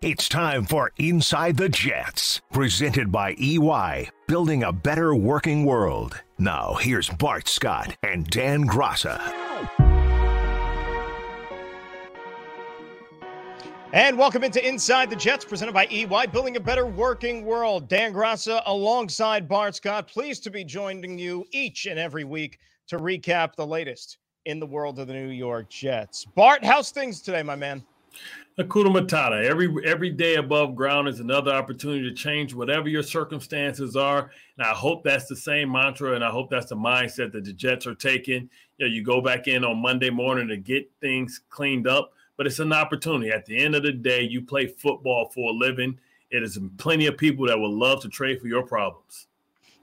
It's time for Inside the Jets, presented by EY, building a better working world. Now, here's Bart Scott and Dan Graca. And welcome into Inside the Jets, presented by EY, building a better working world. Dan Graca alongside Bart Scott, pleased to be joining you each and every week to recap the latest in the world of the New York Jets. Bart, how's things today, my man? Hakuna Matata. Every every day above ground is another opportunity to change whatever your circumstances are. And I hope that's the same mantra, and I hope that's the mindset that the Jets are taking. You know, you go back in on Monday morning to get things cleaned up, but it's an opportunity. At the end of the day, you play football for a living. It is plenty of people that would love to trade for your problems.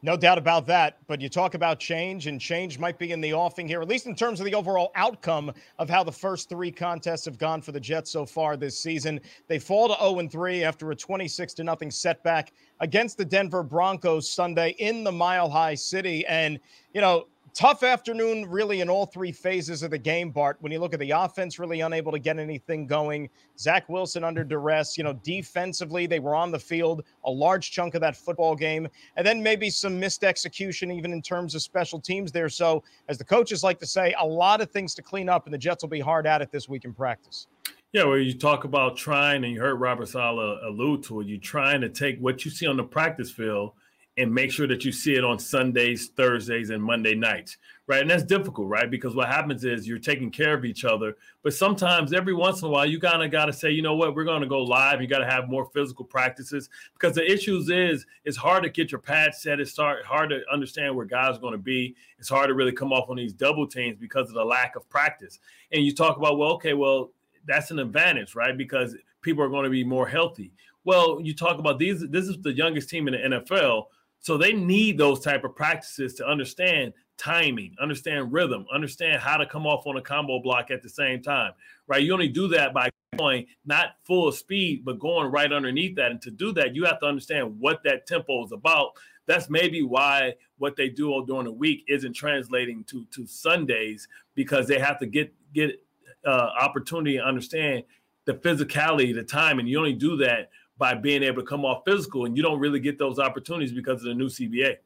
No doubt about that. But you talk about change, and change might be in the offing here, at least in terms of the overall outcome of how the first three contests have gone for the Jets so far this season. They fall to 0 3 after a 26 to nothing setback against the Denver Broncos Sunday in the Mile High City. And, you know, tough afternoon, really, in all three phases of the game, Bart. When you look at the offense, really unable to get anything going. Zach Wilson under duress. You know, defensively, they were on the field a large chunk of that football game. And then maybe some missed execution, even in terms of special teams there. So, as the coaches like to say, a lot of things to clean up, and the Jets will be hard at it this week in practice. Yeah, where you talk about trying, and you heard Robert Saleh allude to it, you're trying to take what you see on the practice field – and make sure that you see it on Sundays, Thursdays, and Monday nights, right? And that's difficult, right? Because what happens is you're taking care of each other, but sometimes every once in a while you kind of got to say, you know what, we're going to go live. You got to have more physical practices because the issues is it's hard to get your pad set. It's hard hard to understand where guys are going to be. It's hard to really come off on these double teams because of the lack of practice. And you talk about, well, okay, well that's an advantage, right? Because people are going to be more healthy. Well, you talk about these. This is the youngest team in the NFL so they need those type of practices to understand timing, understand rhythm, understand how to come off on a combo block at the same time, right? You only do that by going not full speed, but going right underneath that. And to do that, you have to understand what that tempo is about. That's maybe why what they do during the week isn't translating to to Sundays because they have to get get uh, opportunity to understand the physicality, the time, and you only do that by being able to come off physical, and you don't really get those opportunities because of the new CBA.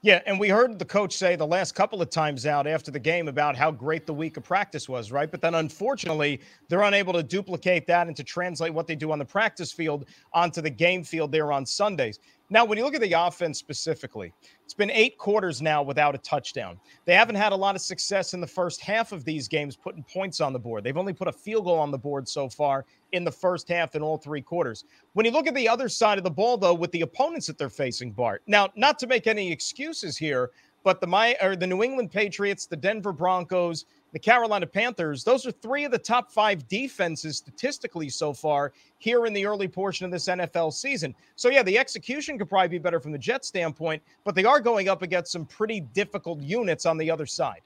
Yeah, and we heard the coach say the last couple of times out after the game about how great the week of practice was, right? But then unfortunately, they're unable to duplicate that and to translate what they do on the practice field onto the game field there on Sundays. Now, when you look at the offense specifically, it's been eight quarters now without a touchdown. They haven't had a lot of success in the first half of these games putting points on the board. They've only put a field goal on the board so far in the first half in all three quarters. When you look at the other side of the ball, though, with the opponents that they're facing, Bart, now, not to make any excuses here, but the my or the New England Patriots, the Denver Broncos, the Carolina Panthers, those are three of the top five defenses statistically so far here in the early portion of this NFL season. So, yeah, the execution could probably be better from the Jets standpoint, but they are going up against some pretty difficult units on the other side.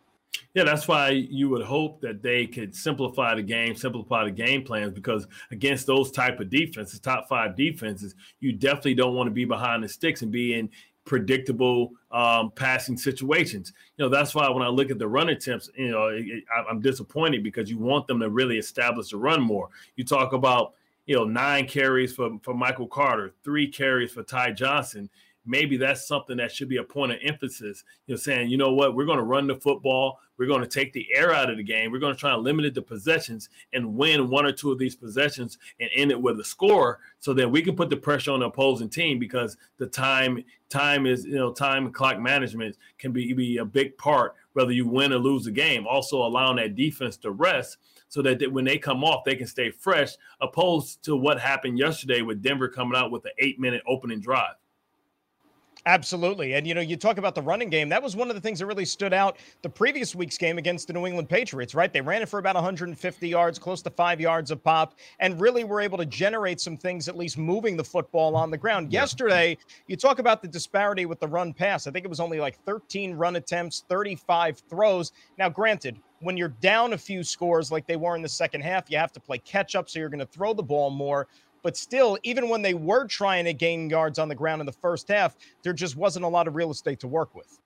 Yeah, that's why you would hope that they could simplify the game, simplify the game plans, because against those type of defenses, top five defenses, you definitely don't want to be behind the sticks and be in predictable um, passing situations. You know, that's why when I look at the run attempts, you know, it, it, I'm disappointed because you want them to really establish the run more. You talk about, you know, nine carries for, for Michael Carter, three carries for Ty Johnson maybe that's something that should be a point of emphasis. You know, saying, you know what, we're going to run the football, we're going to take the air out of the game, we're going to try and limit the possessions and win one or two of these possessions and end it with a score, so that we can put the pressure on the opposing team because the time time is you know time and clock management can be be a big part whether you win or lose the game. Also allowing that defense to rest so that they, when they come off, they can stay fresh, opposed to what happened yesterday with Denver coming out with an eight minute opening drive. Absolutely. And, you know, you talk about the running game. That was one of the things that really stood out the previous week's game against the New England Patriots, right? They ran it for about 150 yards, close to five yards of pop, and really were able to generate some things, at least moving the football on the ground. Yeah. Yesterday, you talk about the disparity with the run pass. I think it was only like 13 run attempts, 35 throws. Now, granted, when you're down a few scores like they were in the second half, you have to play catch up. So you're going to throw the ball more. But still, even when they were trying to gain yards on the ground in the first half, there just wasn't a lot of real estate to work with.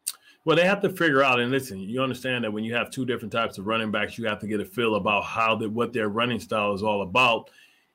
Well, they have to figure out, and listen, you understand that when you have two different types of running backs, you have to get a feel about how that what their running style is all about.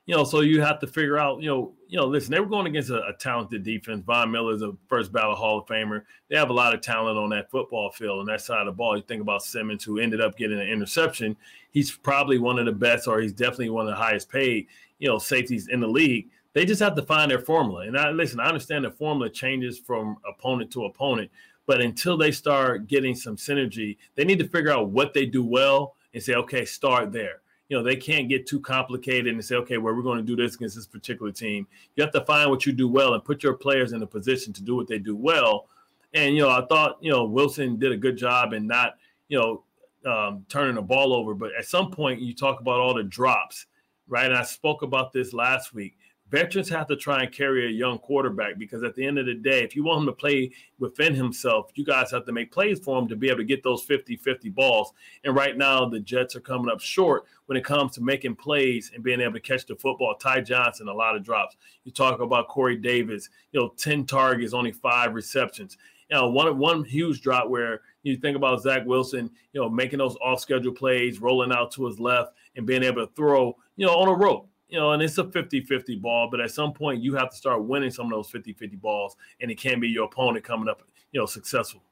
You know, so you have to figure out, you know, you know, listen, they were going against a, a talented defense. Von Miller is a first ballot Hall of Famer. They have a lot of talent on that football field and that side of the ball. You think about Simmons, who ended up getting an interception. He's probably one of the best, or he's definitely one of the highest paid, you know, safeties in the league. They just have to find their formula. And I listen, I understand the formula changes from opponent to opponent, but until they start getting some synergy, they need to figure out what they do well and say, okay, start there you know, they can't get too complicated and say, okay, well, we're going to do this against this particular team. You have to find what you do well and put your players in a position to do what they do well. And, you know, I thought, you know, Wilson did a good job in not, you know, um, turning the ball over. But at some point, you talk about all the drops, right? And I spoke about this last week veterans have to try and carry a young quarterback because at the end of the day, if you want him to play within himself, you guys have to make plays for him to be able to get those 50 50 balls. And right now, the Jets are coming up short when it comes to making plays and being able to catch the football. Ty Johnson, a lot of drops. You talk about Corey Davis, you know, 10 targets, only five receptions. You know, one one huge drop where you think about Zach Wilson, you know, making those off schedule plays, rolling out to his left, and being able to throw, you know, on a rope you know, and it's a 50-50 ball, but at some point you have to start winning some of those 50-50 balls, and it can't be your opponent coming up, you know, successful.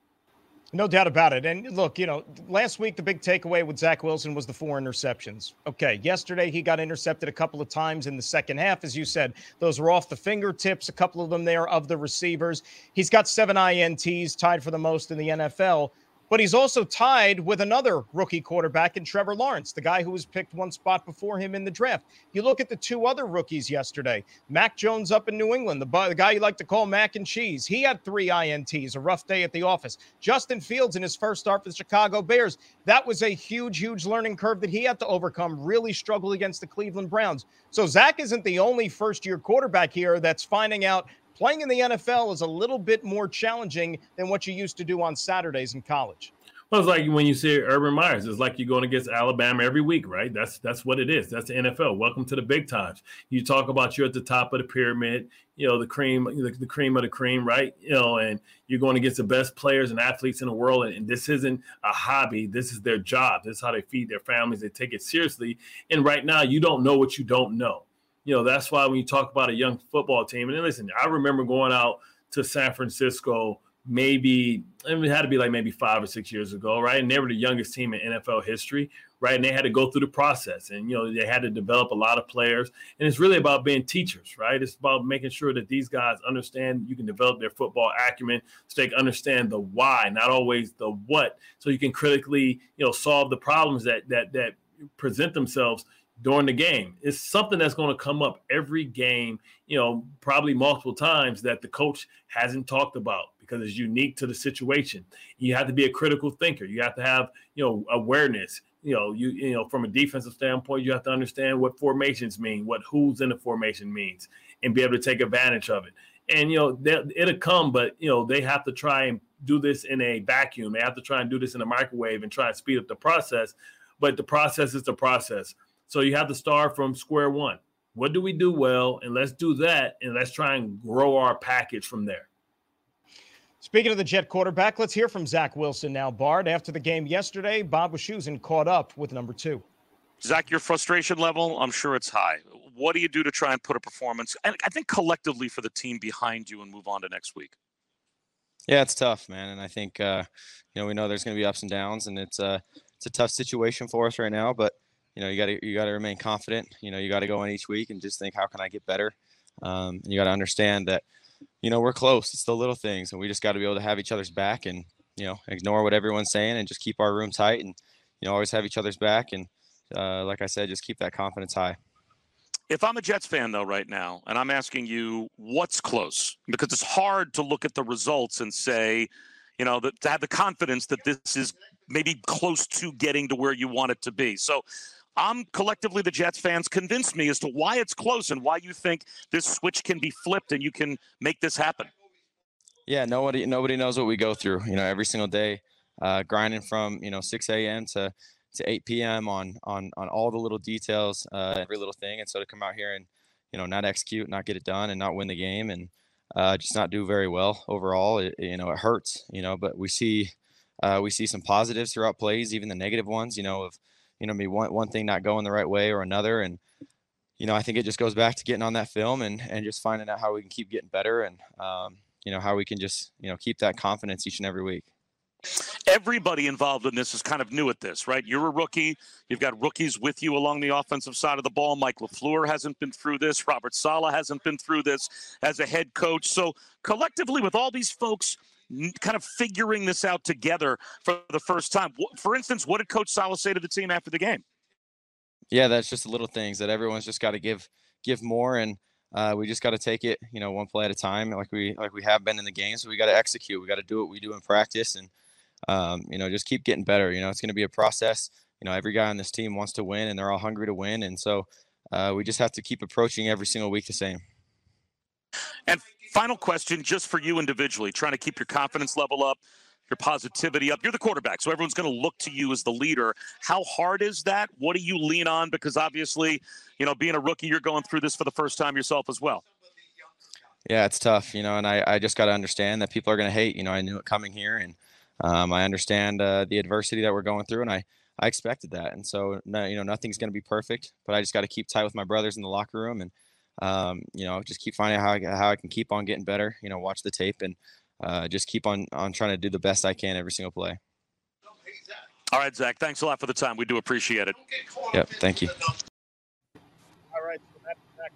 No doubt about it. And look, you know, last week the big takeaway with Zach Wilson was the four interceptions. Okay, yesterday he got intercepted a couple of times in the second half, as you said. Those were off the fingertips, a couple of them there of the receivers. He's got seven INTs, tied for the most in the NFL but he's also tied with another rookie quarterback in Trevor Lawrence, the guy who was picked one spot before him in the draft. You look at the two other rookies yesterday Mac Jones up in New England, the, the guy you like to call mac and cheese. He had three INTs, a rough day at the office. Justin Fields in his first start for the Chicago Bears, that was a huge, huge learning curve that he had to overcome, really struggled against the Cleveland Browns. So Zach isn't the only first year quarterback here that's finding out playing in the NFL is a little bit more challenging than what you used to do on Saturdays in college. Well, it's like when you see Urban Myers. It's like you're going against Alabama every week, right? That's that's what it is. That's the NFL. Welcome to the big times. You talk about you're at the top of the pyramid. You know the cream, the, the cream of the cream, right? You know, and you're going against the best players and athletes in the world. And, and this isn't a hobby. This is their job. This is how they feed their families. They take it seriously. And right now, you don't know what you don't know you know, that's why when you talk about a young football team, and listen, I remember going out to San Francisco maybe it had to be like maybe five or six years ago, right? And they were the youngest team in NFL history, right? And they had to go through the process, and you know they had to develop a lot of players. And it's really about being teachers, right? It's about making sure that these guys understand you can develop their football acumen, so they understand the why, not always the what, so you can critically, you know, solve the problems that that that present themselves during the game. It's something that's going to come up every game, you know, probably multiple times that the coach hasn't talked about because it's unique to the situation. You have to be a critical thinker. You have to have, you know, awareness. You know, you you know, from a defensive standpoint, you have to understand what formations mean, what who's in the formation means, and be able to take advantage of it. And you know, it'll come, but you know, they have to try and do this in a vacuum. They have to try and do this in a microwave and try and speed up the process. But the process is the process so you have to start from square one. What do we do well? And let's do that. And let's try and grow our package from there. Speaking of the Jet quarterback, let's hear from Zach Wilson now. Bart. after the game yesterday, Bob was Wischusen caught up with number two. Zach, your frustration level, I'm sure it's high. What do you do to try and put a performance, and I think collectively for the team behind you and move on to next week? Yeah, it's tough, man. And I think, uh, you know, we know there's going to be ups and downs, and it's, uh, it's a tough situation for us right now. But you know you got to you got to remain confident. You know you got to go in each week and just think how can I get better. Um, and you got to understand that you know we're close. It's the little things, and we just got to be able to have each other's back and you know ignore what everyone's saying and just keep our room tight and you know always have each other's back and uh, like I said, just keep that confidence high. If I'm a Jets fan though right now, and I'm asking you what's close, because it's hard to look at the results and say, you know, that to have the confidence that this is maybe close to getting to where you want it to be. So I'm collectively the Jets fans convinced me as to why it's close and why you think this switch can be flipped and you can make this happen. Yeah, nobody nobody knows what we go through. You know, every single day, uh, grinding from you know 6 a.m. to to 8 p.m. on on on all the little details, uh, every little thing, and so to come out here and you know not execute, not get it done, and not win the game, and uh, just not do very well overall. It, you know, it hurts. You know, but we see uh, we see some positives throughout plays, even the negative ones. You know, of you know, maybe one, one thing not going the right way or another. And, you know, I think it just goes back to getting on that film and and just finding out how we can keep getting better and um, you know how we can just you know keep that confidence each and every week. Everybody involved in this is kind of new at this, right? You're a rookie. You've got rookies with you along the offensive side of the ball. Mike LaFleur hasn't been through this. Robert Saleh hasn't been through this as a head coach. So collectively, with all these folks kind of figuring this out together for the first time, for instance, what did Coach Saleh say to the team after the game? yeah, that's just the little things that everyone's just got to give give more, and uh, we just got to take it, you know, one play at a time, like we like we have been in the game. So we got to execute. We got to do what we do in practice, and um, you know, just keep getting better. You know, it's going to be a process. You know, every guy on this team wants to win, and they're all hungry to win, and so uh, we just have to keep approaching every single week the same. And final question, just for you individually, trying to keep your confidence level up your positivity up. You're the quarterback, so everyone's going to look to you as the leader. How hard is that? What do you lean on? Because obviously, you know, being a rookie, you're going through this for the first time yourself as well. Yeah, it's tough, you know, and I, I just got to understand that people are going to hate. You know, I knew it coming here, and um, I understand uh, the adversity that we're going through, and I, I expected that. And so, no, you know, nothing's going to be perfect, but I just got to keep tight with my brothers in the locker room and, um, you know, just keep finding how I, how I can keep on getting better. You know, watch the tape and uh, just keep on on trying to do the best I can every single play. All right, Zach. Thanks a lot for the time. We do appreciate it. Yep. Thank you. All right. So that's Zach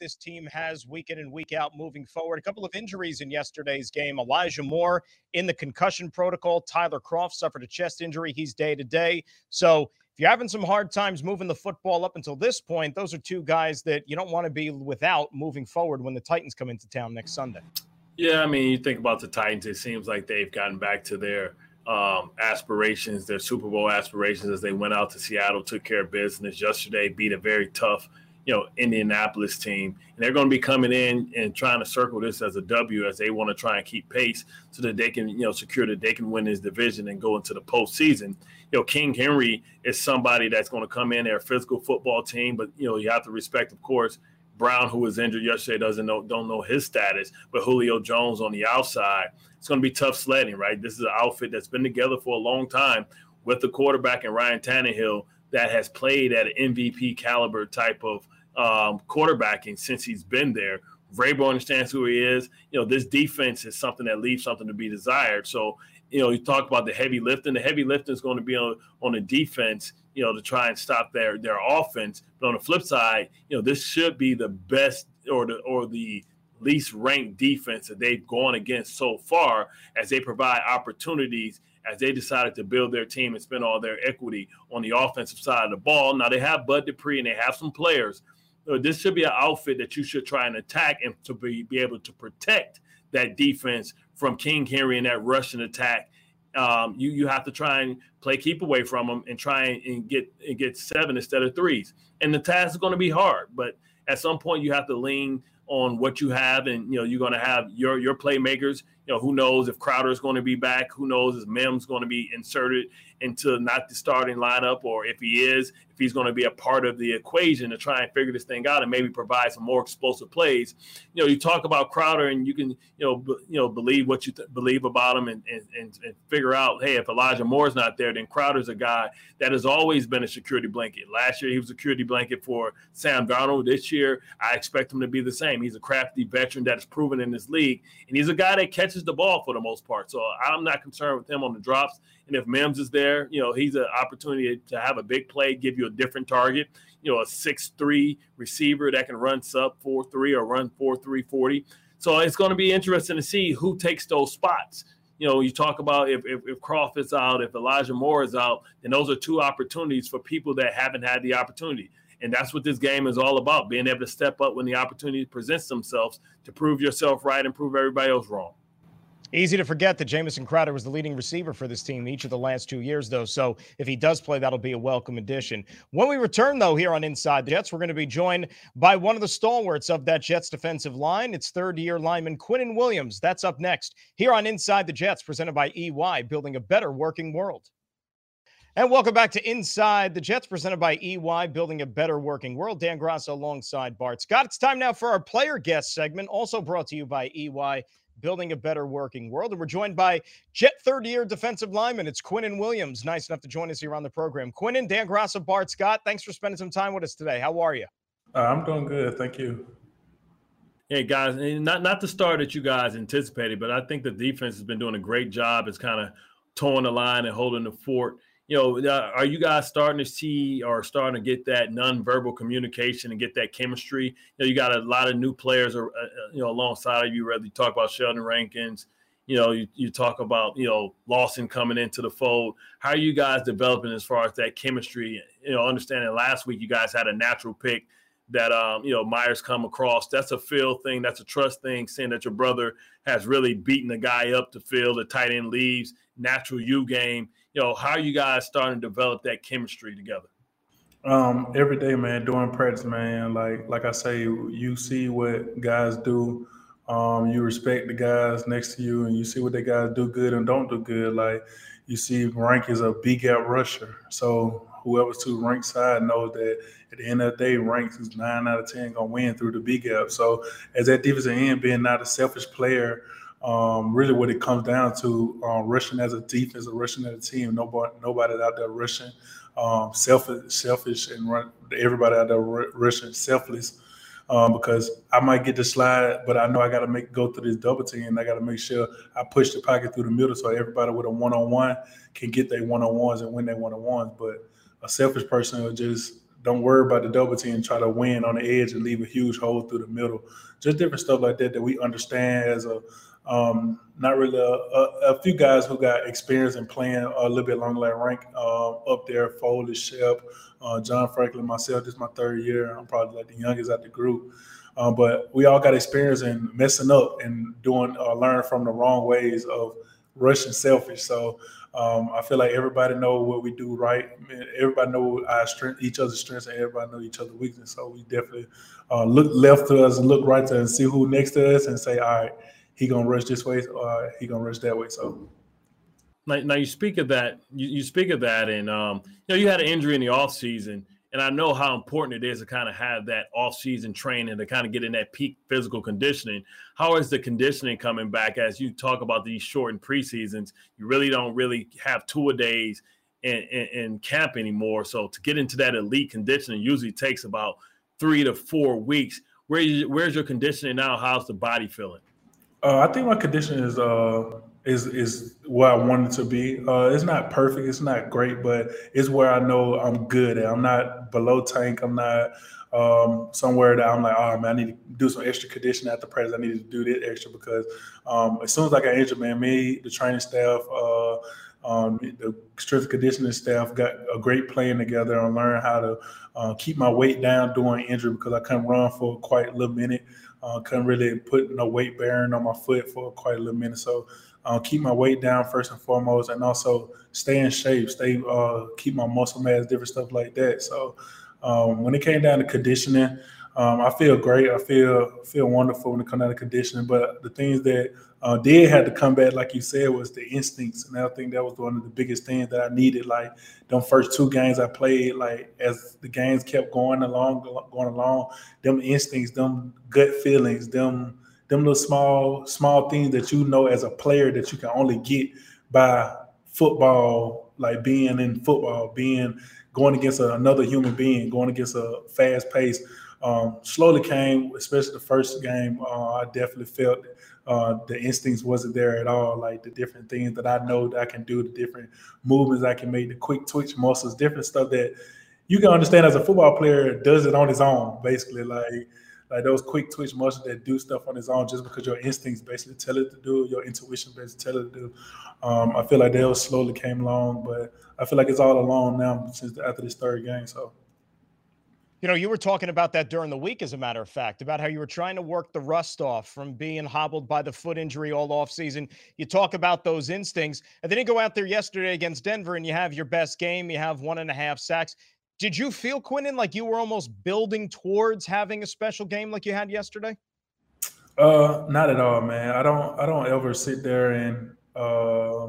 this team has week in and week out moving forward. A couple of injuries in yesterday's game. Elijah Moore in the concussion protocol. Tyler Kroft suffered a chest injury. He's day to day. So if you're having some hard times moving the football up until this point, those are two guys that you don't want to be without moving forward when the Titans come into town next Sunday. Yeah, I mean, you think about the Titans, it seems like they've gotten back to their um, aspirations, their Super Bowl aspirations as they went out to Seattle, took care of business yesterday, beat a very tough you know Indianapolis team, and they're going to be coming in and trying to circle this as a W as they want to try and keep pace so that they can you know secure that they can win this division and go into the postseason. You know, King Henry is somebody that's going to come in. They're a physical football team, but you know you have to respect, of course. Brown, who was injured yesterday, doesn't know don't know his status, but Julio Jones on the outside. It's going to be tough sledding, right? This is an outfit that's been together for a long time with the quarterback and Ryan Tannehill that has played at an MVP caliber type of um, quarterbacking since he's been there. Vrabel understands who he is. You know, this defense is something that leaves something to be desired. So, you know, you talk about the heavy lifting. The heavy lifting is going to be on on the defense, you know, to try and stop their their offense. But on the flip side, you know, this should be the best or the or the least ranked defense that they've gone against so far as they provide opportunities as they decided to build their team and spend all their equity on the offensive side of the ball. Now they have Bud Dupree and they have some players this should be an outfit that you should try and attack and to be, be able to protect that defense from King Henry and that rushing attack. Um, you you have to try and play keep away from them and try and get and get seven instead of threes. And the task is going to be hard, but at some point you have to lean on what you have, and you know you're going to have your your playmakers. You know who knows if Crowder is going to be back? Who knows if Mims going to be inserted into not the starting lineup, or if he is, if he's going to be a part of the equation to try and figure this thing out and maybe provide some more explosive plays. You know, you talk about Crowder and you can, you know, b- you know, believe what you th- believe about him and, and, and, and figure out, hey, if Elijah Moore's not there, then Crowder's a guy that has always been a security blanket. Last year, he was a security blanket for Sam Darnold. This year, I expect him to be the same. He's a crafty veteran that is proven in this league, and he's a guy that catches the ball for the most part. So I'm not concerned with him on the drops. And if Mims is there, you know, he's an opportunity to have a big play, give you a different target. You know, a six-three receiver that can run sub four-three or run four-three forty. So it's going to be interesting to see who takes those spots. You know, you talk about if, if, if is out, if Elijah Moore is out, then those are two opportunities for people that haven't had the opportunity. And that's what this game is all about being able to step up when the opportunity presents themselves to prove yourself right and prove everybody else wrong. Easy to forget that Jamison Crowder was the leading receiver for this team each of the last two years, though. So if he does play, that'll be a welcome addition. When we return, though, here on Inside the Jets, we're going to be joined by one of the stalwarts of that Jets defensive line. It's third year lineman Quinnen Williams. That's up next here on Inside the Jets, presented by EY, building a better working world. And welcome back to Inside the Jets, presented by EY, building a better working world. Dan Graca alongside Bart Scott. It's time now for our player guest segment, also brought to you by EY building a better working world. And we're joined by Jet third year defensive lineman. It's Quinnen Williams. Nice enough to join us here on the program. Quinnen, Dan Graca, Bart Scott, thanks for spending some time with us today. How are you? Uh, I'm doing good. Thank you. Hey guys, not not the start that you guys anticipated, but I think the defense has been doing a great job. It's kind of towing the line and holding the fort. You know, uh, are you guys starting to see or starting to get that nonverbal communication and get that chemistry? You know, you got a lot of new players, or uh you know, alongside of you. Whether you talk about Sheldon Rankins, you know, you, you talk about you know Lawson coming into the fold. How are you guys developing as far as that chemistry? You know, understanding last week you guys had a natural pick that um, you know Myers come across. That's a feel thing. That's a trust thing. Saying that your brother has really beaten the guy up to field, the tight end leaves, natural U game. You know, how you guys starting to develop that chemistry together? Um, every day, man, doing practice, man. Like like I say, you see what guys do. Um, you respect the guys next to you, and you see what the guys do good and don't do good. Like you see, Rank is a big gap rusher, so whoever's to rank side knows that at the end of the day, ranks is nine out of ten gonna win through the big gap. So as that defensive end being not a selfish player, um, really what it comes down to um, rushing as a defense or rushing as a team. Nobody nobody out there rushing um, selfish, selfish, and run, everybody out there rushing selfless. Um, because I might get the slide, but I know I got to make go through this double team. and I got to make sure I push the pocket through the middle so everybody with a one on one can get their one on ones and win their one on ones. But a selfish person will just don't worry about the double team, try to win on the edge and leave a huge hole through the middle. Just different stuff like that that we understand as a um, not really a, a, a, few guys who got experience in playing a little bit longer like rank uh, up there, Foley, Shep, uh, John Franklin, myself. This is my third year. I'm probably like the youngest out the group. Um, but we all got experience in messing up and doing uh, learn from the wrong ways of rushing selfish. So um, I feel like everybody know what we do right. Everybody know our strength, each other's strengths, and everybody know each other's weakness. So we definitely uh, look left to us and look right to us and see who next to us and say, all right, he gonna rush this way or he gonna rush that way. So. Now, now you speak of that. You, you speak of that, and um, you know you had an injury in the off season and I know how important it is to kind of have that off-season training to kind of get in that peak physical conditioning. How is the conditioning coming back as you talk about these shortened preseasons? You really don't really have two a days in, in, in, camp anymore. So to get into that elite conditioning usually takes about three to four weeks. Where where's your conditioning now? How's the body feeling? Uh, I think my condition is uh, is is where I want it to be. Uh, it's not perfect, it's not great, but it's where I know I'm good at. I'm not below tank. I'm not um, somewhere that I'm like, oh man, I need to do some extra conditioning at the practice. I need to do this extra because um, as soon as I got injured, man, me, the training staff, uh, um, the strength conditioning staff got a great plan together and learned how to uh, keep my weight down during injury because I couldn't run for quite a little minute. Uh, couldn't really put no weight bearing on my foot for quite a little minute. So uh, keep my weight down first and foremost, and also stay in shape, stay uh, keep my muscle mass, different stuff like that. So um, when it came down to conditioning, um, I feel great. I feel feel wonderful when it comes down to conditioning. But the things that uh, did have to come back, like you said, was the instincts, and I think that was one of the biggest things that I needed. Like them first two games I played, like as the games kept going along, going along, them instincts, them gut feelings, them them little small small things that you know as a player that you can only get by football, like being in football, being going against another human being, going against a fast pace. Um, slowly came, especially the first game. Uh, I definitely felt uh, the instincts wasn't there at all. Like the different things that I know that I can do, the different movements I can make, the quick twitch muscles, different stuff that you can understand as a football player does it on his own, basically. Like like those quick twitch muscles that do stuff on its own just because your instincts basically tell it to do, your intuition basically tell it to do. Um, I feel like they slowly came along, but I feel like it's all along now since after this third game. So. You know, you were talking about that during the week, as a matter of fact, about how you were trying to work the rust off from being hobbled by the foot injury all off season. You talk about those instincts, and then you go out there yesterday against Denver and you have your best game. You have one and a half sacks. Did you feel Quinnen like you were almost building towards having a special game like you had yesterday? Uh, not at all, man. I don't. I don't ever sit there and uh,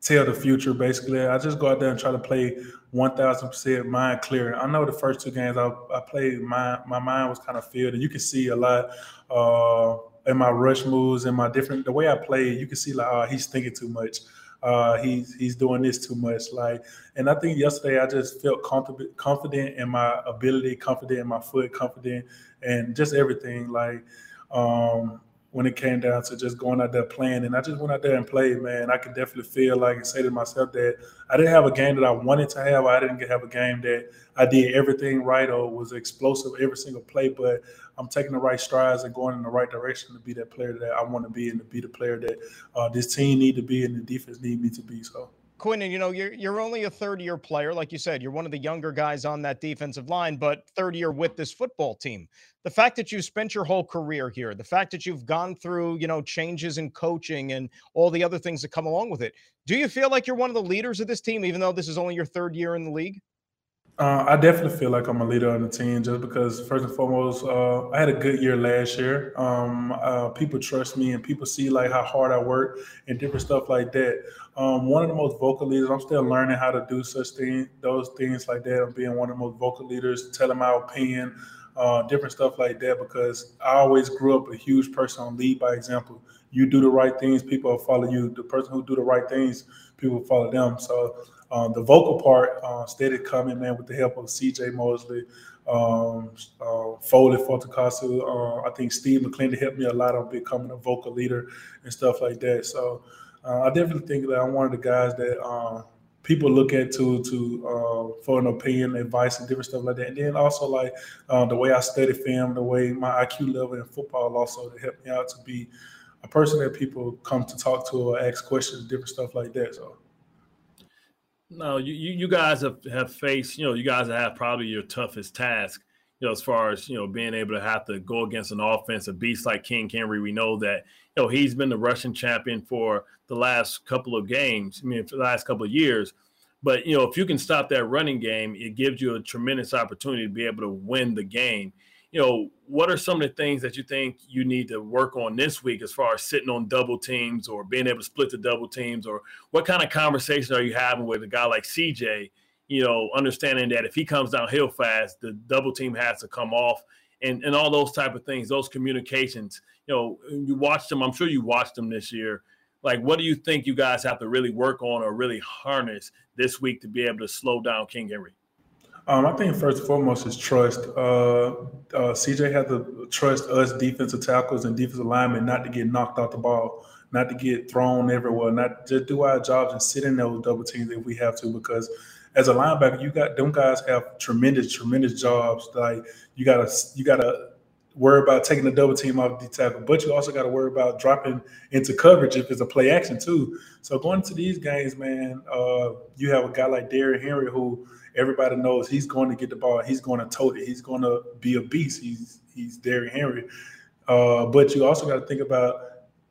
tell the future. Basically, I just go out there and try to play one thousand percent mind clear. I know the first two games I, I played, my my mind was kind of filled, and you can see a lot. Uh, in my rush moves and my different the way I play, you can see like oh, he's thinking too much. Uh, he's he's doing this too much. Like, and I think yesterday I just felt confident confident in my ability, confident in my foot, confident, and just everything. Like, um, when it came down to just going out there playing. And I just went out there and played, man. I could definitely feel like and say to myself that I didn't have a game that I wanted to have. I didn't have a game that I did everything right or was explosive every single play, but I'm taking the right strides and going in the right direction to be that player that I want to be and to be the player that uh, this team need to be and the defense need me to be. So. Quinn, you know, you're you're only a third year player, like you said, you're one of the younger guys on that defensive line, but third year with this football team. The fact that you spent your whole career here, the fact that you've gone through, you know, changes in coaching and all the other things that come along with it. Do you feel like you're one of the leaders of this team, even though this is only your third year in the league? Uh, I definitely feel like I'm a leader on the team just because, first and foremost, uh, I had a good year last year. Um, uh, people trust me and people see like how hard I work and different stuff like that. Um, one of the most vocal leaders. I'm still learning how to do such things, those things like that. I'm being one of the most vocal leaders, telling my opinion, uh, different stuff like that. Because I always grew up a huge person on lead by example. You do the right things, people will follow you. The person who do the right things, people follow them. So um, the vocal part uh, steady coming, man, with the help of C.J. Mosley, um, uh, Foley Fatukasi. Uh, I think Steve McLendon helped me a lot on becoming a vocal leader and stuff like that. So uh, I definitely think that I'm one of the guys that uh, people look at to to uh, for an opinion, advice, and different stuff like that. And then also like uh, the way I study film, the way my IQ level in football also to help me out to be a person that people come to talk to or ask questions, different stuff like that. So. No, you, you guys have, have faced, you know, you guys have probably your toughest task, you know, as far as, you know, being able to have to go against an offense, a beast like King Henry. We know that, you know, he's been the rushing champion for the last couple of games, I mean, for the last couple of years. But, you know, if you can stop that running game, it gives you a tremendous opportunity to be able to win the game you know, what are some of the things that you think you need to work on this week as far as sitting on double teams or being able to split the double teams? Or what kind of conversation are you having with a guy like CJ, you know, understanding that if he comes downhill fast, the double team has to come off and, and all those type of things, those communications, you know, you watched them, I'm sure you watched them this year. Like, what do you think you guys have to really work on or really harness this week to be able to slow down King Henry? Um, I think first and foremost is trust. Uh, uh, CJ had to trust us defensive tackles and defensive linemen not to get knocked off the ball, not to get thrown everywhere, not just do our jobs and sit in those double teams if we have to. Because as a linebacker, you got them guys have tremendous, tremendous jobs. Like you gotta, you gotta worry about taking the double team off the tackle, but you also got to worry about dropping into coverage if it's a play action too. So going to these games, man, uh, you have a guy like Derrick Henry who everybody knows he's going to get the ball. He's going to tote it. He's going to be a beast. He's he's Derrick Henry. Uh, but you also got to think about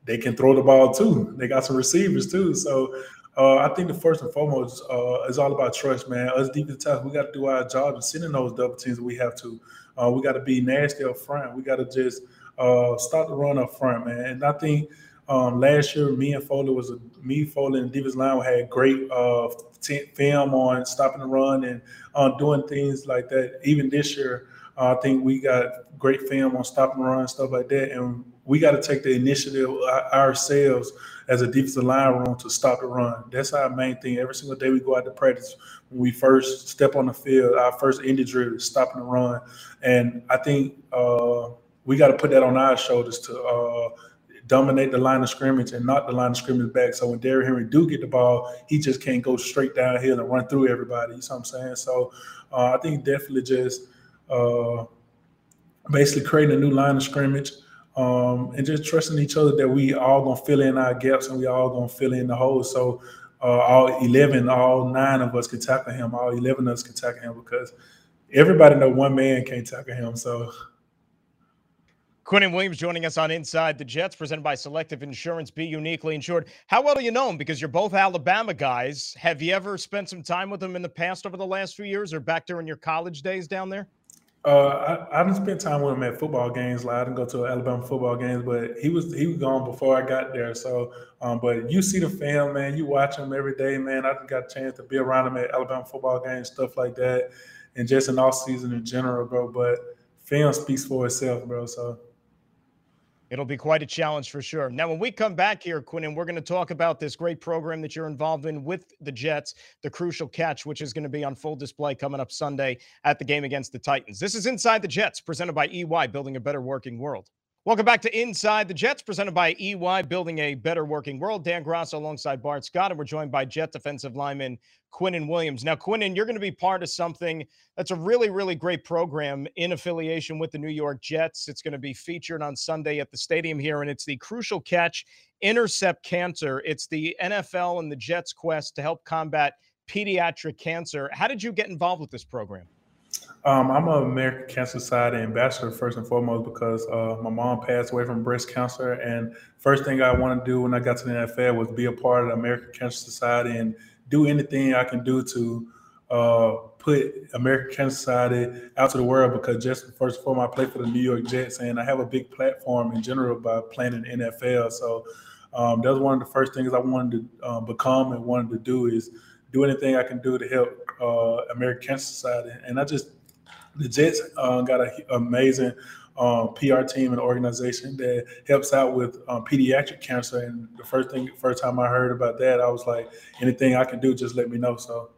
they can throw the ball too. They got some receivers too. So uh, I think the first and foremost uh, is all about trust, man. Us defensive tackle, we got to do our job and sending those double teams. We have to. Uh, we got to be nasty up front. We got to just uh, start the run up front, man. And I think um, last year, me and Foley was a me Foley and Davis Line had great uh, t- film on stopping the run and uh, doing things like that. Even this year, uh, I think we got great film on stopping the run and stuff like that, and we got to take the initiative uh, ourselves as a defensive line room to stop the run. That's our main thing. Every single day we go out to practice, when we first step on the field, our first indie drill is stopping the run, and I think uh, we got to put that on our shoulders to uh, dominate the line of scrimmage and not the line of scrimmage back. So when Derrick Henry do get the ball, he just can't go straight downhill and run through everybody. You know what I'm saying? So uh, I think definitely just uh, basically creating a new line of scrimmage um, and just trusting each other that we all gonna fill in our gaps and we all gonna fill in the holes. So uh, all 11, all nine of us can tackle him. All 11 of us can tackle him because everybody know one man can't tackle him. So Quinnen Williams joining us on Inside the Jets, presented by Selective Insurance. Be uniquely insured. How well do you know him? Because you're both Alabama guys. Have you ever spent some time with him in the past over the last few years, or back during your college days down there? Uh, I, I didn't spend time with him at football games. Like I didn't go to Alabama football games, but he was he was gone before I got there. So, um, but you see the film, man. You watch him every day, man. I got a chance to be around him at Alabama football games, stuff like that, and just in off season in general, bro. But film speaks for itself, bro. So. It'll be quite a challenge for sure. Now, when we come back here, Quinnen, we're going to talk about this great program that you're involved in with the Jets, the crucial catch, which is going to be on full display coming up Sunday at the game against the Titans. This is Inside the Jets, presented by EY, building a better working world. Welcome back to Inside the Jets, presented by EY, building a better working world. Dan Graca alongside Bart Scott, and we're joined by Jet defensive lineman Quinnen Williams. Now, Quinnen, you're going to be part of something that's a really, really great program in affiliation with the New York Jets. It's going to be featured on Sunday at the stadium here, and it's the Crucial Catch Intercept Cancer. It's the NFL and the Jets' quest to help combat pediatric cancer. How did you get involved with this program? Um, I'm an American Cancer Society ambassador first and foremost because uh, my mom passed away from breast cancer, and first thing I wanted to do when I got to the NFL was be a part of the American Cancer Society and do anything I can do to uh, put American Cancer Society out to the world. Because just first and foremost, I play for the New York Jets, and I have a big platform in general by playing in the NFL. So um, that was one of the first things I wanted to uh, become and wanted to do is do anything I can do to help uh, American Cancer Society. And I just the Jets uh, got an amazing um, PR team and organization that helps out with um, pediatric cancer. And the first thing, first time I heard about that, I was like, anything I can do, just let me know. So.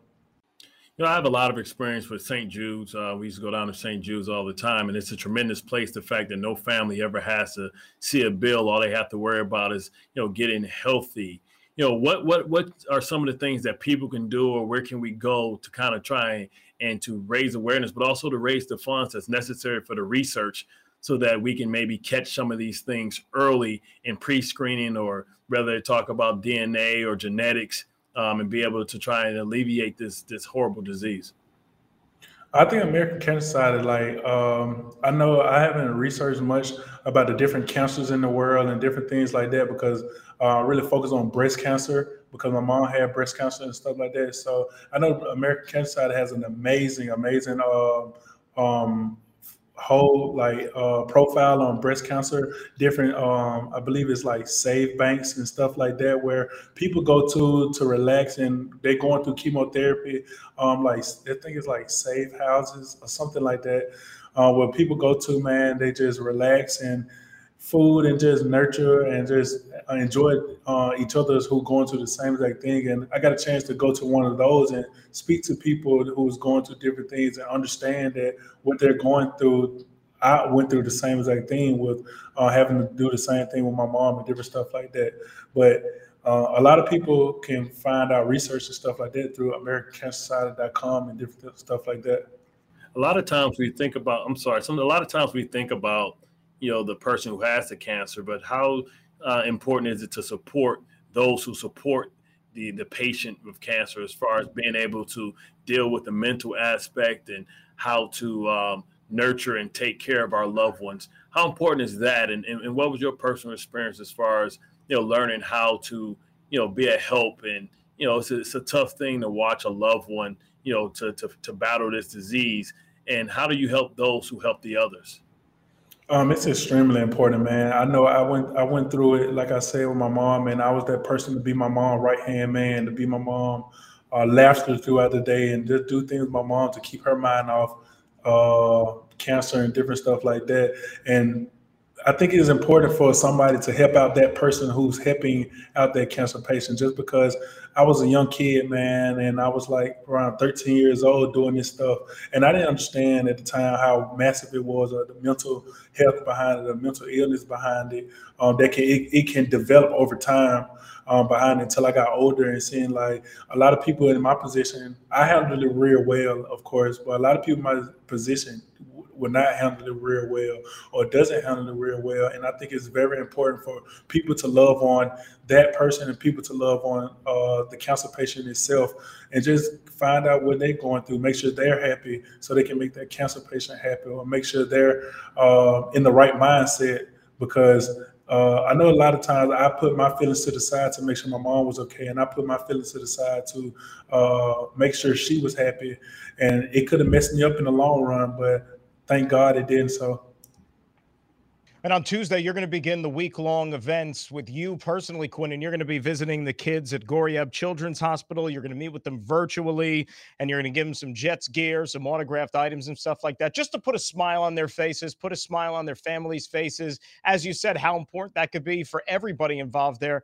You know, I have a lot of experience with St. Jude's. Uh, we used to go down to St. Jude's all the time, and it's a tremendous place. The fact that no family ever has to see a bill, all they have to worry about is, you know, getting healthy. You know, what what what are some of the things that people can do, or where can we go to kind of try and to raise awareness, but also to raise the funds that's necessary for the research so that we can maybe catch some of these things early in pre-screening or whether talk about DNA or genetics um, and be able to try and alleviate this this horrible disease. I think American Cancer Society, like um, I know I haven't researched much about the different cancers in the world and different things like that because uh, I really focus on breast cancer because my mom had breast cancer and stuff like that. So I know American Cancer Society has an amazing, amazing uh, um, whole like uh, profile on breast cancer. Different, um, I believe it's like save banks and stuff like that, where people go to to relax and they're going through chemotherapy. Um, like I think it's like save houses or something like that, uh, where people go to. Man, they just relax and food and just nurture and just enjoy uh, each other's who going through the same exact thing. And I got a chance to go to one of those and speak to people who's going through different things and understand that what they're going through. I went through the same exact thing with uh, having to do the same thing with my mom and different stuff like that. But uh, a lot of people can find out research and stuff like that through AmericanCancerSociety.com and different stuff like that. A lot of times we think about, I'm sorry, some, a lot of times we think about you know the person who has the cancer, but how uh, important is it to support those who support the the patient with cancer as far as being able to deal with the mental aspect and how to um, nurture and take care of our loved ones. How important is that? And, and, and what was your personal experience as far as you know learning how to you know be a help and you know it's a, it's a tough thing to watch a loved one you know to, to to battle this disease and how do you help those who help the others um, it's extremely important, man. I know I went I went through it, like I said, with my mom, and I was that person to be my mom right hand man, to be my mom, uh, laughter throughout the day, and just do things with my mom to keep her mind off uh, cancer and different stuff like that. And I think it is important for somebody to help out that person who's helping out that cancer patient. Just because I was a young kid, man, and I was like around 13 years old doing this stuff, and I didn't understand at the time how massive it was, or the mental health behind it, the mental illness behind it. Um, that can it, it, can develop over time um, behind it until I got older and seeing like a lot of people in my position. I handled it real well, of course, but a lot of people in my position will not handle it real well or doesn't handle it real well. And I think it's very important for people to love on that person and people to love on uh, the cancer patient itself and just find out what they're going through, make sure they're happy so they can make that cancer patient happy or make sure they're uh, in the right mindset because uh, I know a lot of times I put my feelings to the side to make sure my mom was okay, and I put my feelings to the side to uh, make sure she was happy. And it could have messed me up in the long run, but thank God it did so. And on Tuesday, you're going to begin the week long events with you personally, Quinn, and you're going to be visiting the kids at Goryeb Children's Hospital. You're going to meet with them virtually, and you're going to give them some Jets gear, some autographed items, and stuff like that, just to put a smile on their faces, put a smile on their families' faces. As you said, how important that could be for everybody involved there.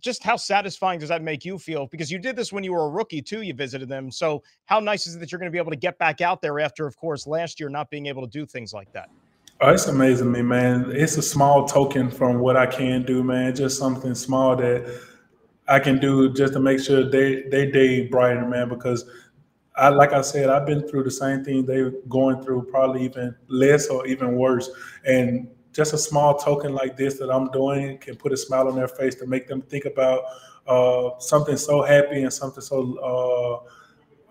Just how satisfying does that make you feel? Because you did this when you were a rookie, too. You visited them. So, how nice is it that you're going to be able to get back out there after, of course, last year not being able to do things like that? Oh, it's amazing me, man. It's a small token from what I can do, man. Just something small that I can do just to make sure they they day brighter, man. Because I like I said, I've been through the same thing they're going through, probably even less or even worse. And just a small token like this that I'm doing can put a smile on their face to make them think about uh, something so happy and something so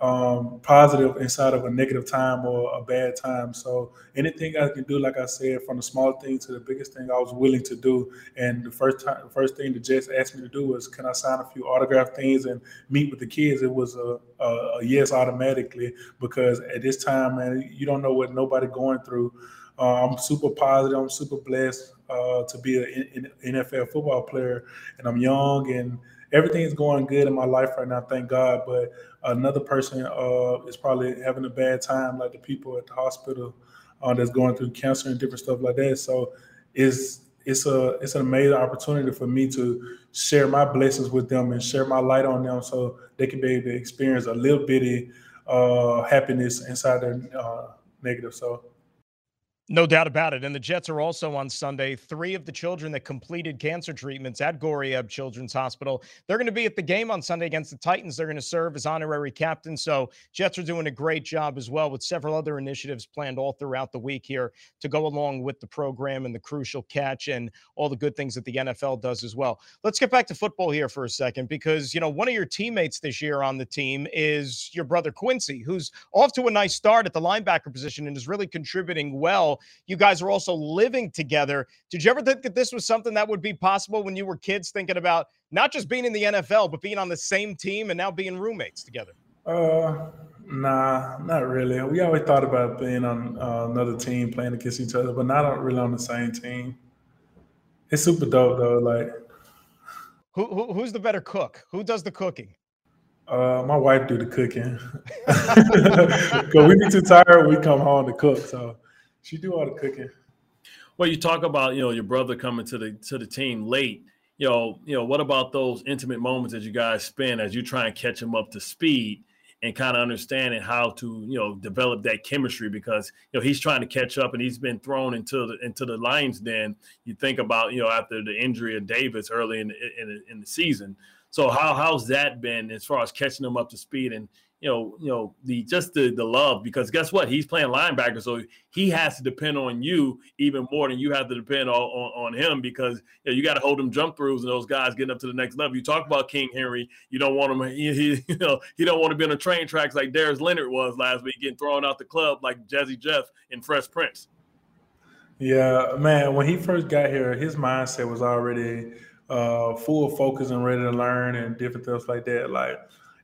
uh, um, positive inside of a negative time or a bad time. So anything I can do, like I said, from the small thing to the biggest thing, I was willing to do. And the first time, the first thing the Jets asked me to do was, can I sign a few autograph things and meet with the kids? It was a, a, a yes automatically because at this time, man, you don't know what nobody going through. Uh, I'm super positive. I'm super blessed uh, to be an NFL football player, and I'm young and everything is going good in my life right now, thank God. But another person uh, is probably having a bad time, like the people at the hospital uh, that's going through cancer and different stuff like that. So it's it's a it's an amazing opportunity for me to share my blessings with them and share my light on them, so they can be able to experience a little bitty uh, happiness inside their uh, negative. So no doubt about it. And the Jets are also on Sunday. Three of the children that completed cancer treatments at Goryeb Children's Hospital, they're going to be at the game on Sunday against the Titans. They're going to serve as honorary captains. So Jets are doing a great job as well with several other initiatives planned all throughout the week here to go along with the program and the crucial catch and all the good things that the NFL does as well. Let's get back to football here for a second because, you know, one of your teammates this year on the team is your brother Quincy, who's off to a nice start at the linebacker position and is really contributing well you guys are also living together. Did you ever think that this was something that would be possible when you were kids thinking about not just being in the NFL, but being on the same team and now being roommates together? Uh, nah, not really. We always thought about being on uh, another team, playing against each other, but not really on the same team. It's super dope though. Like, who, who who's the better cook? Who does the cooking? Uh, my wife do the cooking. Cause we be too tired. We come home to cook. So she do all the cooking. Well, you talk about you know your brother coming to the to the team late. You know, you know what about those intimate moments that you guys spend as you try and catch him up to speed and kind of understanding how to you know develop that chemistry because you know he's trying to catch up and he's been thrown into the into the Lions den. You think about you know after the injury of Davis early in the, in, in the season. So how how's that been as far as catching him up to speed and you know, you know, the just the the love because guess what? He's playing linebacker, so he has to depend on you even more than you have to depend on, on, on him because you, know, you got to hold him jump throughs and those guys getting up to the next level. You talk about King Henry, you don't want him. He, he you know he don't want to be on the train tracks like Darius Leonard was last week, getting thrown out the club like Jazzy Jeff in Fresh Prince. Yeah, man. When he first got here, his mindset was already uh, full of focus and ready to learn and different things like that. Like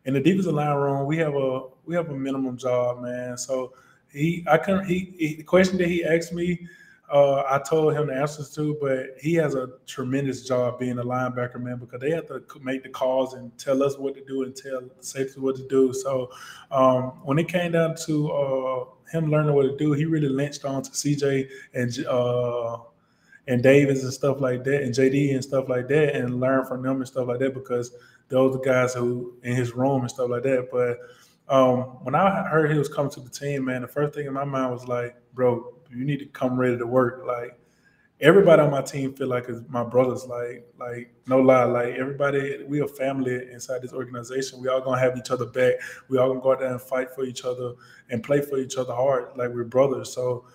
in the defensive line room, we have a we have a minimum job, man. So he, I couldn't. He, he the question that he asked me, uh, I told him the answers to, but he has a tremendous job being a linebacker, man, because they have to make the calls and tell us what to do and tell safety what to do. So um, when it came down to uh, him learning what to do, he really lynched on to CJ and. Uh, and Davis and stuff like that, and JD and stuff like that, and learn from them and stuff like that because those are guys who in his room and stuff like that. But um, when I heard he was coming to the team, man, the first thing in my mind was like, bro, you need to come ready to work. Like everybody on my team feel like it's my brothers. Like, like no lie, like everybody, we are family inside this organization. We all gonna have each other back. We all gonna go out there and fight for each other and play for each other hard. Like we're brothers. So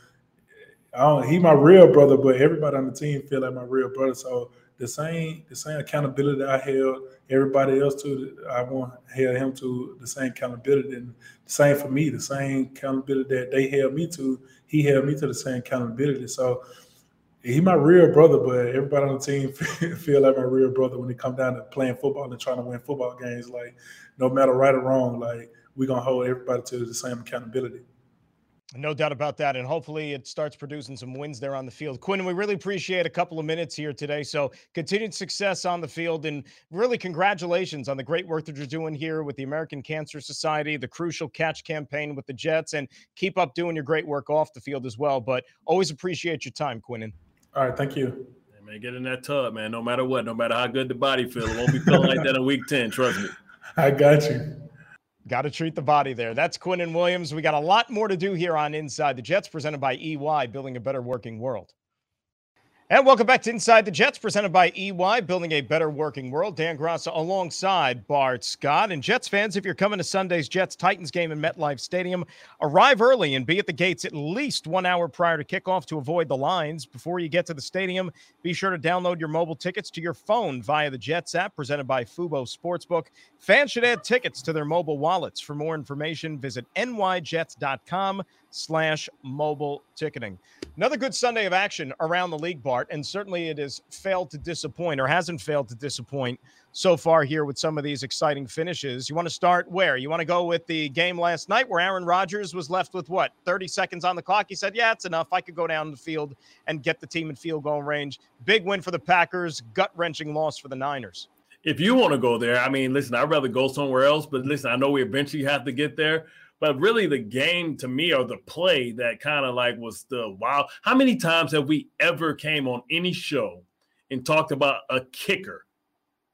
Don't, he my real brother, but everybody on the team feel like my real brother. So the same the same accountability I held everybody else to, I want held him to the same accountability, and the same for me, the same accountability that they held me to, he held me to the same accountability. So he my real brother, but everybody on the team feel like my real brother when it come down to playing football and trying to win football games. Like no matter right or wrong, like we're gonna hold everybody to the same accountability. No doubt about that. And hopefully it starts producing some wins there on the field. Quinn, we really appreciate a couple of minutes here today. So continued success on the field and really congratulations on the great work that you're doing here with the American Cancer Society, the crucial catch campaign with the Jets, and keep up doing your great work off the field as well. But always appreciate your time, Quinnen. All right. Thank you. man, get in that tub, man. No matter what, no matter how good the body feels, it won't be feeling like that in week 10. Trust me. I got you. Got to treat the body there. That's Quinnen Williams. We got a lot more to do here on Inside the Jets, presented by EY, building a better working world. And welcome back to Inside the Jets, presented by EY, building a better working world. Dan Graca alongside Bart Scott. And Jets fans, if you're coming to Sunday's Jets Titans game in MetLife Stadium, arrive early and be at the gates at least one hour prior to kickoff to avoid the lines. Before you get to the stadium, be sure to download your mobile tickets to your phone via the Jets app, presented by Fubo Sportsbook. Fans should add tickets to their mobile wallets. For more information, visit nyjets.com slash mobile ticketing. Another good Sunday of action around the league, Bart, and certainly it has failed to disappoint or hasn't failed to disappoint so far here with some of these exciting finishes. You want to start where? You want to go with the game last night where Aaron Rodgers was left with what, 30 seconds on the clock? He said, Yeah, it's enough. I could go down the field and get the team in field goal range. Big win for the Packers, gut wrenching loss for the Niners if you want to go there, I mean, listen, I'd rather go somewhere else. But listen, I know we eventually have to get there. But really, the game to me or the play that kind of like was the wow. How many times have we ever came on any show and talked about a kicker?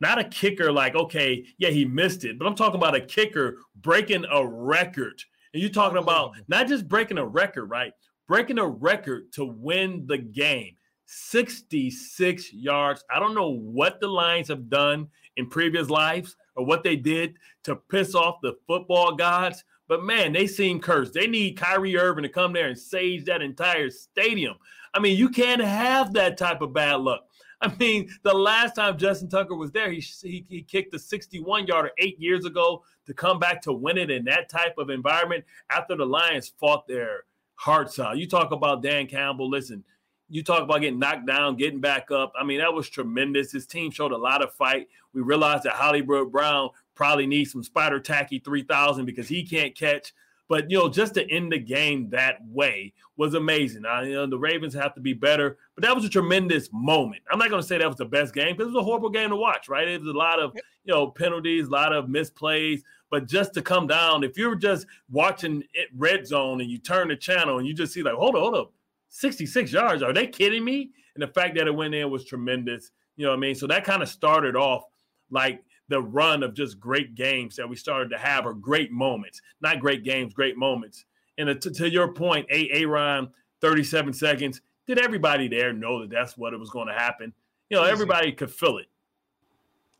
Not a kicker like, okay, yeah, he missed it, but I'm talking about a kicker breaking a record. And you're talking about not just breaking a record, right? Breaking a record to win the game. 66 yards. I don't know what the Lions have done in previous lives or what they did to piss off the football gods, but man, they seem cursed. They need Kyrie Irving to come there and sage that entire stadium. I mean, you can't have that type of bad luck. I mean, the last time Justin Tucker was there, he, he, he kicked a 61 yarder eight years ago to come back to win it in that type of environment after the Lions fought their hearts out. You talk about Dan Campbell. Listen, you talk about getting knocked down, getting back up. I mean, that was tremendous. His team showed a lot of fight. We realized that Hollywood Brown probably needs some spider tacky 3000 because he can't catch. But you know, just to end the game that way was amazing. I, you know, the Ravens have to be better, but that was a tremendous moment. I'm not going to say that was the best game because it was a horrible game to watch. Right? It was a lot of you know penalties, a lot of misplays. But just to come down, if you're just watching it red zone and you turn the channel and you just see like, hold up, hold up, 66 yards. Are they kidding me? And the fact that it went in was tremendous. You know what I mean? So that kind of started off like the run of just great games that we started to have or great moments. Not great games, great moments. And to, to your point, A. Aaron, 37 seconds. Did everybody there know that that's what it was going to happen? You know, everybody could feel it.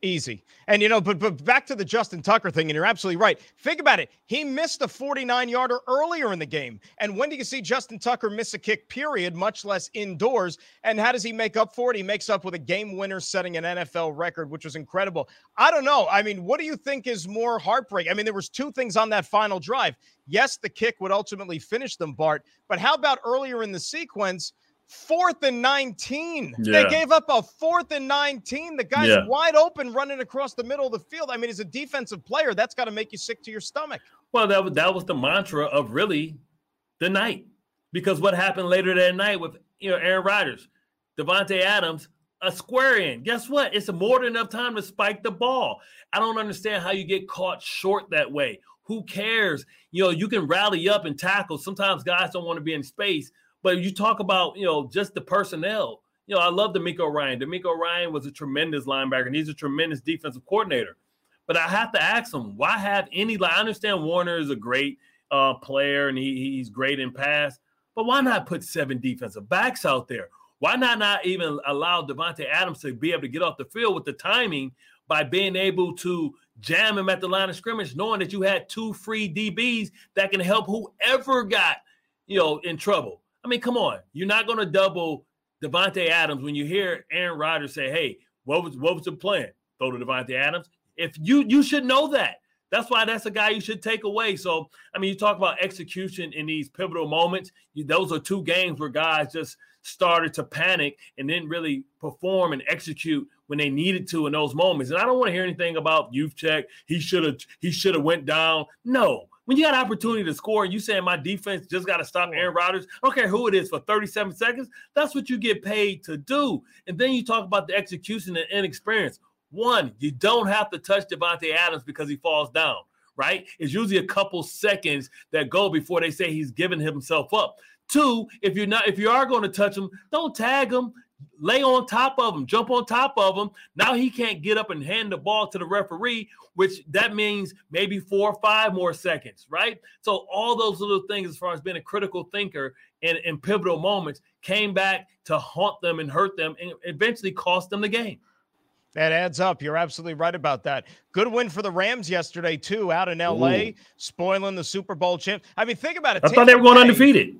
Easy. And you know, but but back to the Justin Tucker thing, and you're absolutely right. Think about it. He missed a 49 yarder earlier in the game. And when do you see Justin Tucker miss a kick, period, much less indoors? And how does he make up for it? He makes up with a game winner setting an NFL record, which was incredible. I don't know. I mean, what do you think is more heartbreak? I mean, there was two things on that final drive. Yes, the kick would ultimately finish them, Bart. But how about earlier in the sequence? Fourth and 19. Yeah. They gave up a fourth and 19. The guy's yeah. wide open running across the middle of the field. I mean, as a defensive player, that's got to make you sick to your stomach. Well, that was, that was the mantra of really the night. Because what happened later that night with you know Aaron Rodgers, Davante Adams, a square in. Guess what? It's more than enough time to spike the ball. I don't understand how you get caught short that way. Who cares? You know, you can rally up and tackle. Sometimes guys don't want to be in space, but you talk about, you know, just the personnel. You know, I love DeMeco Ryan. DeMeco Ryan was a tremendous linebacker, and he's a tremendous defensive coordinator. But I have to ask him, why have any? Like, I understand Warner is a great uh, player and he, he's great in pass, but why not put seven defensive backs out there? Why not not even allow Davante Adams to be able to get off the field with the timing by being able to jam him at the line of scrimmage, knowing that you had two free DBs that can help whoever got you know in trouble. I mean, come on. You're not going to double Davante Adams when you hear Aaron Rodgers say, "Hey, what was what was the plan? Throw to Davante Adams." If you you should know that. That's why that's a guy you should take away. So, I mean, you talk about execution in these pivotal moments. You, those are two games where guys just started to panic and didn't really perform and execute when they needed to in those moments. And I don't want to hear anything about Juszczyk. He should have he should have went down. No, When you got an opportunity to score you saying my defense just got to stop Aaron Rodgers, I don't care who it is for 37 seconds, that's what you get paid to do. And then you talk about the execution and inexperience. One, you don't have to touch Davante Adams because he falls down, right? It's usually a couple seconds that go before they say he's giving himself up. Two, if you're not, if you are going to touch him, don't tag him. Lay on top of him, jump on top of him. Now he can't get up and hand the ball to the referee, which that means maybe four or five more seconds, right? So all those little things, as far as being a critical thinker in, in pivotal moments, came back to haunt them and hurt them, and eventually cost them the game. That adds up. You're absolutely right about that. Good win for the Rams yesterday, too, out in LA, Ooh. spoiling the Super Bowl champ. I mean, think about it. I Tampa thought they were going Bay, undefeated.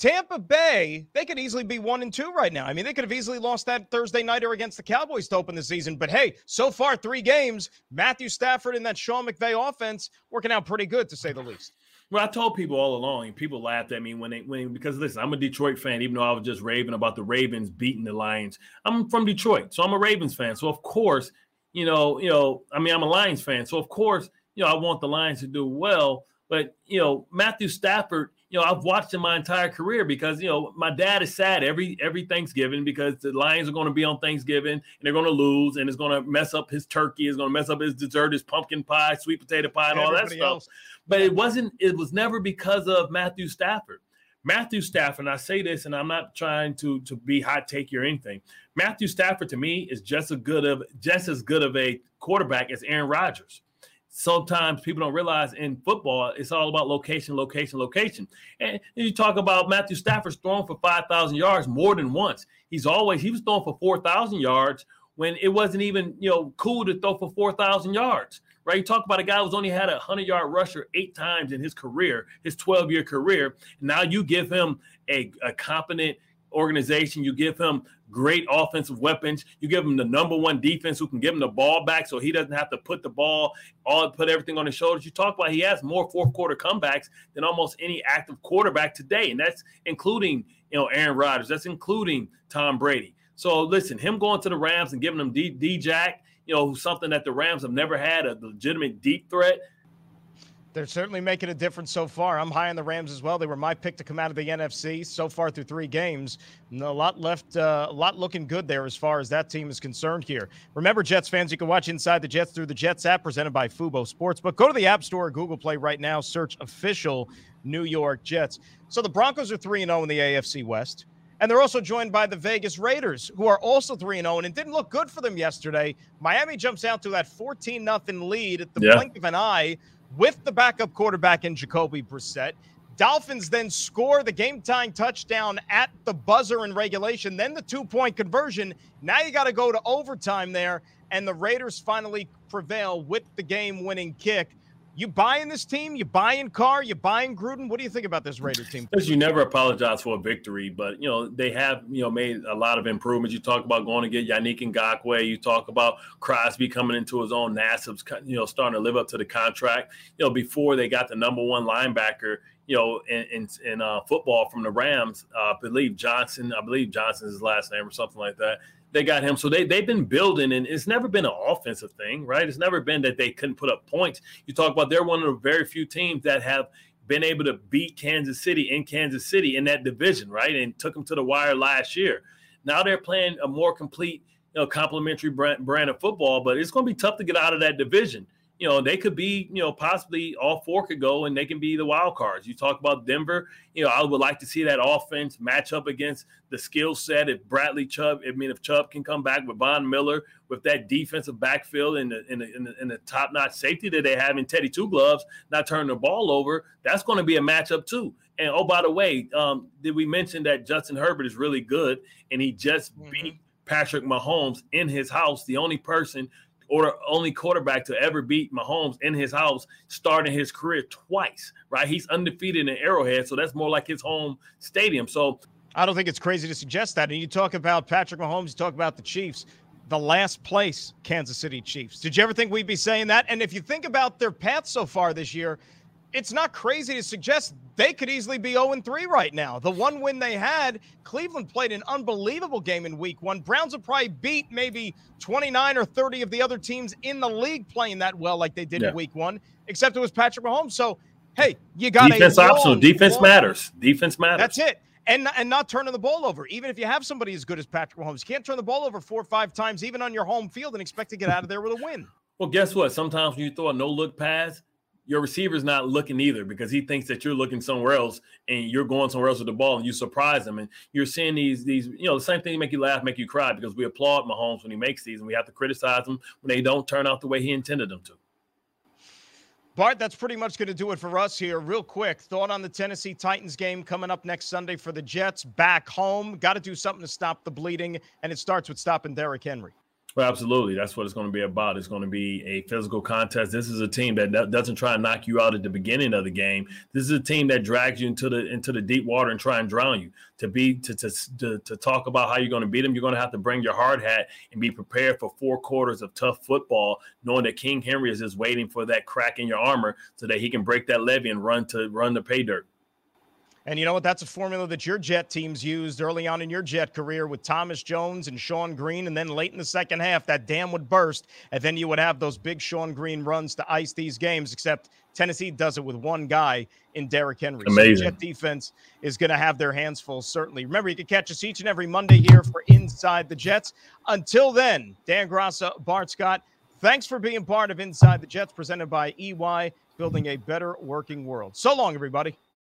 Tampa Bay, they could easily be one and two right now. I mean, they could have easily lost that Thursday nighter against the Cowboys to open the season. But hey, so far, three games, Matthew Stafford and that Sean McVay offense working out pretty good, to say the least. Well, I told people all along, and people laughed at me when they when because listen, I'm a Detroit fan, even though I was just raving about the Ravens beating the Lions. I'm from Detroit, so I'm a Ravens fan. So of course, you know, you know, I mean, I'm a Lions fan, so of course, you know, I want the Lions to do well. But you know, Matthew Stafford, you know, I've watched him my entire career because you know my dad is sad every every Thanksgiving because the Lions are going to be on Thanksgiving and they're going to lose and it's going to mess up his turkey, it's going to mess up his dessert, his pumpkin pie, sweet potato pie, and all that stuff. Else. But it wasn't. It was never because of Matthew Stafford. Matthew Stafford, and I say this, and I'm not trying to to be hot take or anything. Matthew Stafford to me is just as good of just as good of a quarterback as Aaron Rodgers sometimes people don't realize in football it's all about location, location, location. And you talk about Matthew Stafford's throwing for five thousand yards more than once. He's always he was throwing for four thousand yards when it wasn't even you know cool to throw for four thousand yards. Right? You talk about a guy who's only had a hundred yard rusher eight times in his career, his twelve year career. Now you give him a, a competent organization. You give him great offensive weapons. You give him the number one defense who can give him the ball back so he doesn't have to put the ball all put everything on his shoulders. You talk about he has more fourth quarter comebacks than almost any active quarterback today, and that's including you know Aaron Rodgers. That's including Tom Brady. So listen, him going to the Rams and giving them D, D Jack, you know, something that the Rams have never had a legitimate deep threat. They're certainly making a difference so far. I'm high on the Rams as well. They were my pick to come out of the NFC so far through three games. a lot left, uh, a lot looking good there as far as that team is concerned here. Remember, Jets fans, you can watch Inside the Jets through the Jets app presented by Fubo Sports. But go to the App Store or Google Play right now, search official New York Jets. So the Broncos are 3 0 in the AFC West. And they're also joined by the Vegas Raiders, who are also 3 0 and it didn't look good for them yesterday. Miami jumps out to that 14 0 lead at the yeah. blink of an eye with the backup quarterback in Jacoby Brissett. Dolphins then score the game tying touchdown at the buzzer in regulation, then the two point conversion. Now you got to go to overtime there, and the Raiders finally prevail with the game winning kick. You buying this team? You buying Carr? You buying Gruden? What do you think about this Raider team? Because you never apologize for a victory, but you know they have you know made a lot of improvements. You talk about going to get Yannick Ngakoue. You talk about Crosby coming into his own. Nassib's you know starting to live up to the contract. You know before they got the number one linebacker you know, in in, in uh, football from the Rams. Uh, I believe Johnson. I believe Johnson's his last name or something like that they got him. So they they've been building, and it's never been an offensive thing, right? It's never been that they couldn't put up points. You talk about they're one of the very few teams that have been able to beat Kansas City in Kansas City in that division, right? And took them to the wire last year. Now they're playing a more complete, you know, complementary brand, brand of football, but it's going to be tough to get out of that division you know, they could be, you know, possibly all four could go and they can be the wild cards. You talk about Denver, you know, I would like to see that offense match up against the skill set. If Bradley Chubb, I mean, if Chubb can come back with Von Miller with that defensive backfield and the, in the, in the, in the top notch safety that they have in Teddy Two Gloves, not turning the ball over, that's going to be a matchup too. And oh, by the way, um, did we mention that Justin Herbert is really good and he just mm-hmm. beat Patrick Mahomes in his house, the only person or only quarterback to ever beat Mahomes in his house, starting his career twice, right? He's undefeated in Arrowhead, so that's more like his home stadium. So I don't think it's crazy to suggest that. And you talk about Patrick Mahomes, you talk about the Chiefs, the last place Kansas City Chiefs. Did you ever think we'd be saying that? And if you think about their path so far this year, it's not crazy to suggest they could easily be 0 3 right now. The one win they had, Cleveland played an unbelievable game in week one. Browns will probably beat maybe 29 or 30 of the other teams in the league playing that well, like they did yeah. in week one, except it was Patrick Mahomes. So, hey, you got defense optional. Defense ball. matters. Defense matters. That's it. And, and not turning the ball over. Even if you have somebody as good as Patrick Mahomes, you can't turn the ball over four or five times, even on your home field, and expect to get out of there with a win. Well, guess what? Sometimes when you throw a no look pass, your receiver's not looking either because he thinks that you're looking somewhere else and you're going somewhere else with the ball and you surprise him. And you're seeing these, these, you know, the same thing make you laugh, make you cry because we applaud Mahomes when he makes these and we have to criticize him when they don't turn out the way he intended them to. Bart, that's pretty much going to do it for us here. Real quick, thought on the Tennessee Titans game coming up next Sunday for the Jets back home. Got to do something to stop the bleeding, and it starts with stopping Derrick Henry. Well, absolutely. That's what it's going to be about. It's going to be a physical contest. This is a team that doesn't try and knock you out at the beginning of the game. This is a team that drags you into the into the deep water and try and drown you. To be to to to, to talk about how you're going to beat them, you're going to have to bring your hard hat and be prepared for four quarters of tough football, knowing that King Henry is just waiting for that crack in your armor so that he can break that levee and run to run the pay dirt. And you know what? That's a formula that your Jet teams used early on in your Jet career with Thomas Jones and Shonn Greene. And then late in the second half, that dam would burst. And then you would have those big Shonn Greene runs to ice these games, except Tennessee does it with one guy in Derrick Henry. Amazing. So Jet defense is going to have their hands full, certainly. Remember, you can catch us each and every Monday here for Inside the Jets. Until then, Dan Graca, Bart Scott, thanks for being part of Inside the Jets, presented by EY, building a better working world. So long, everybody.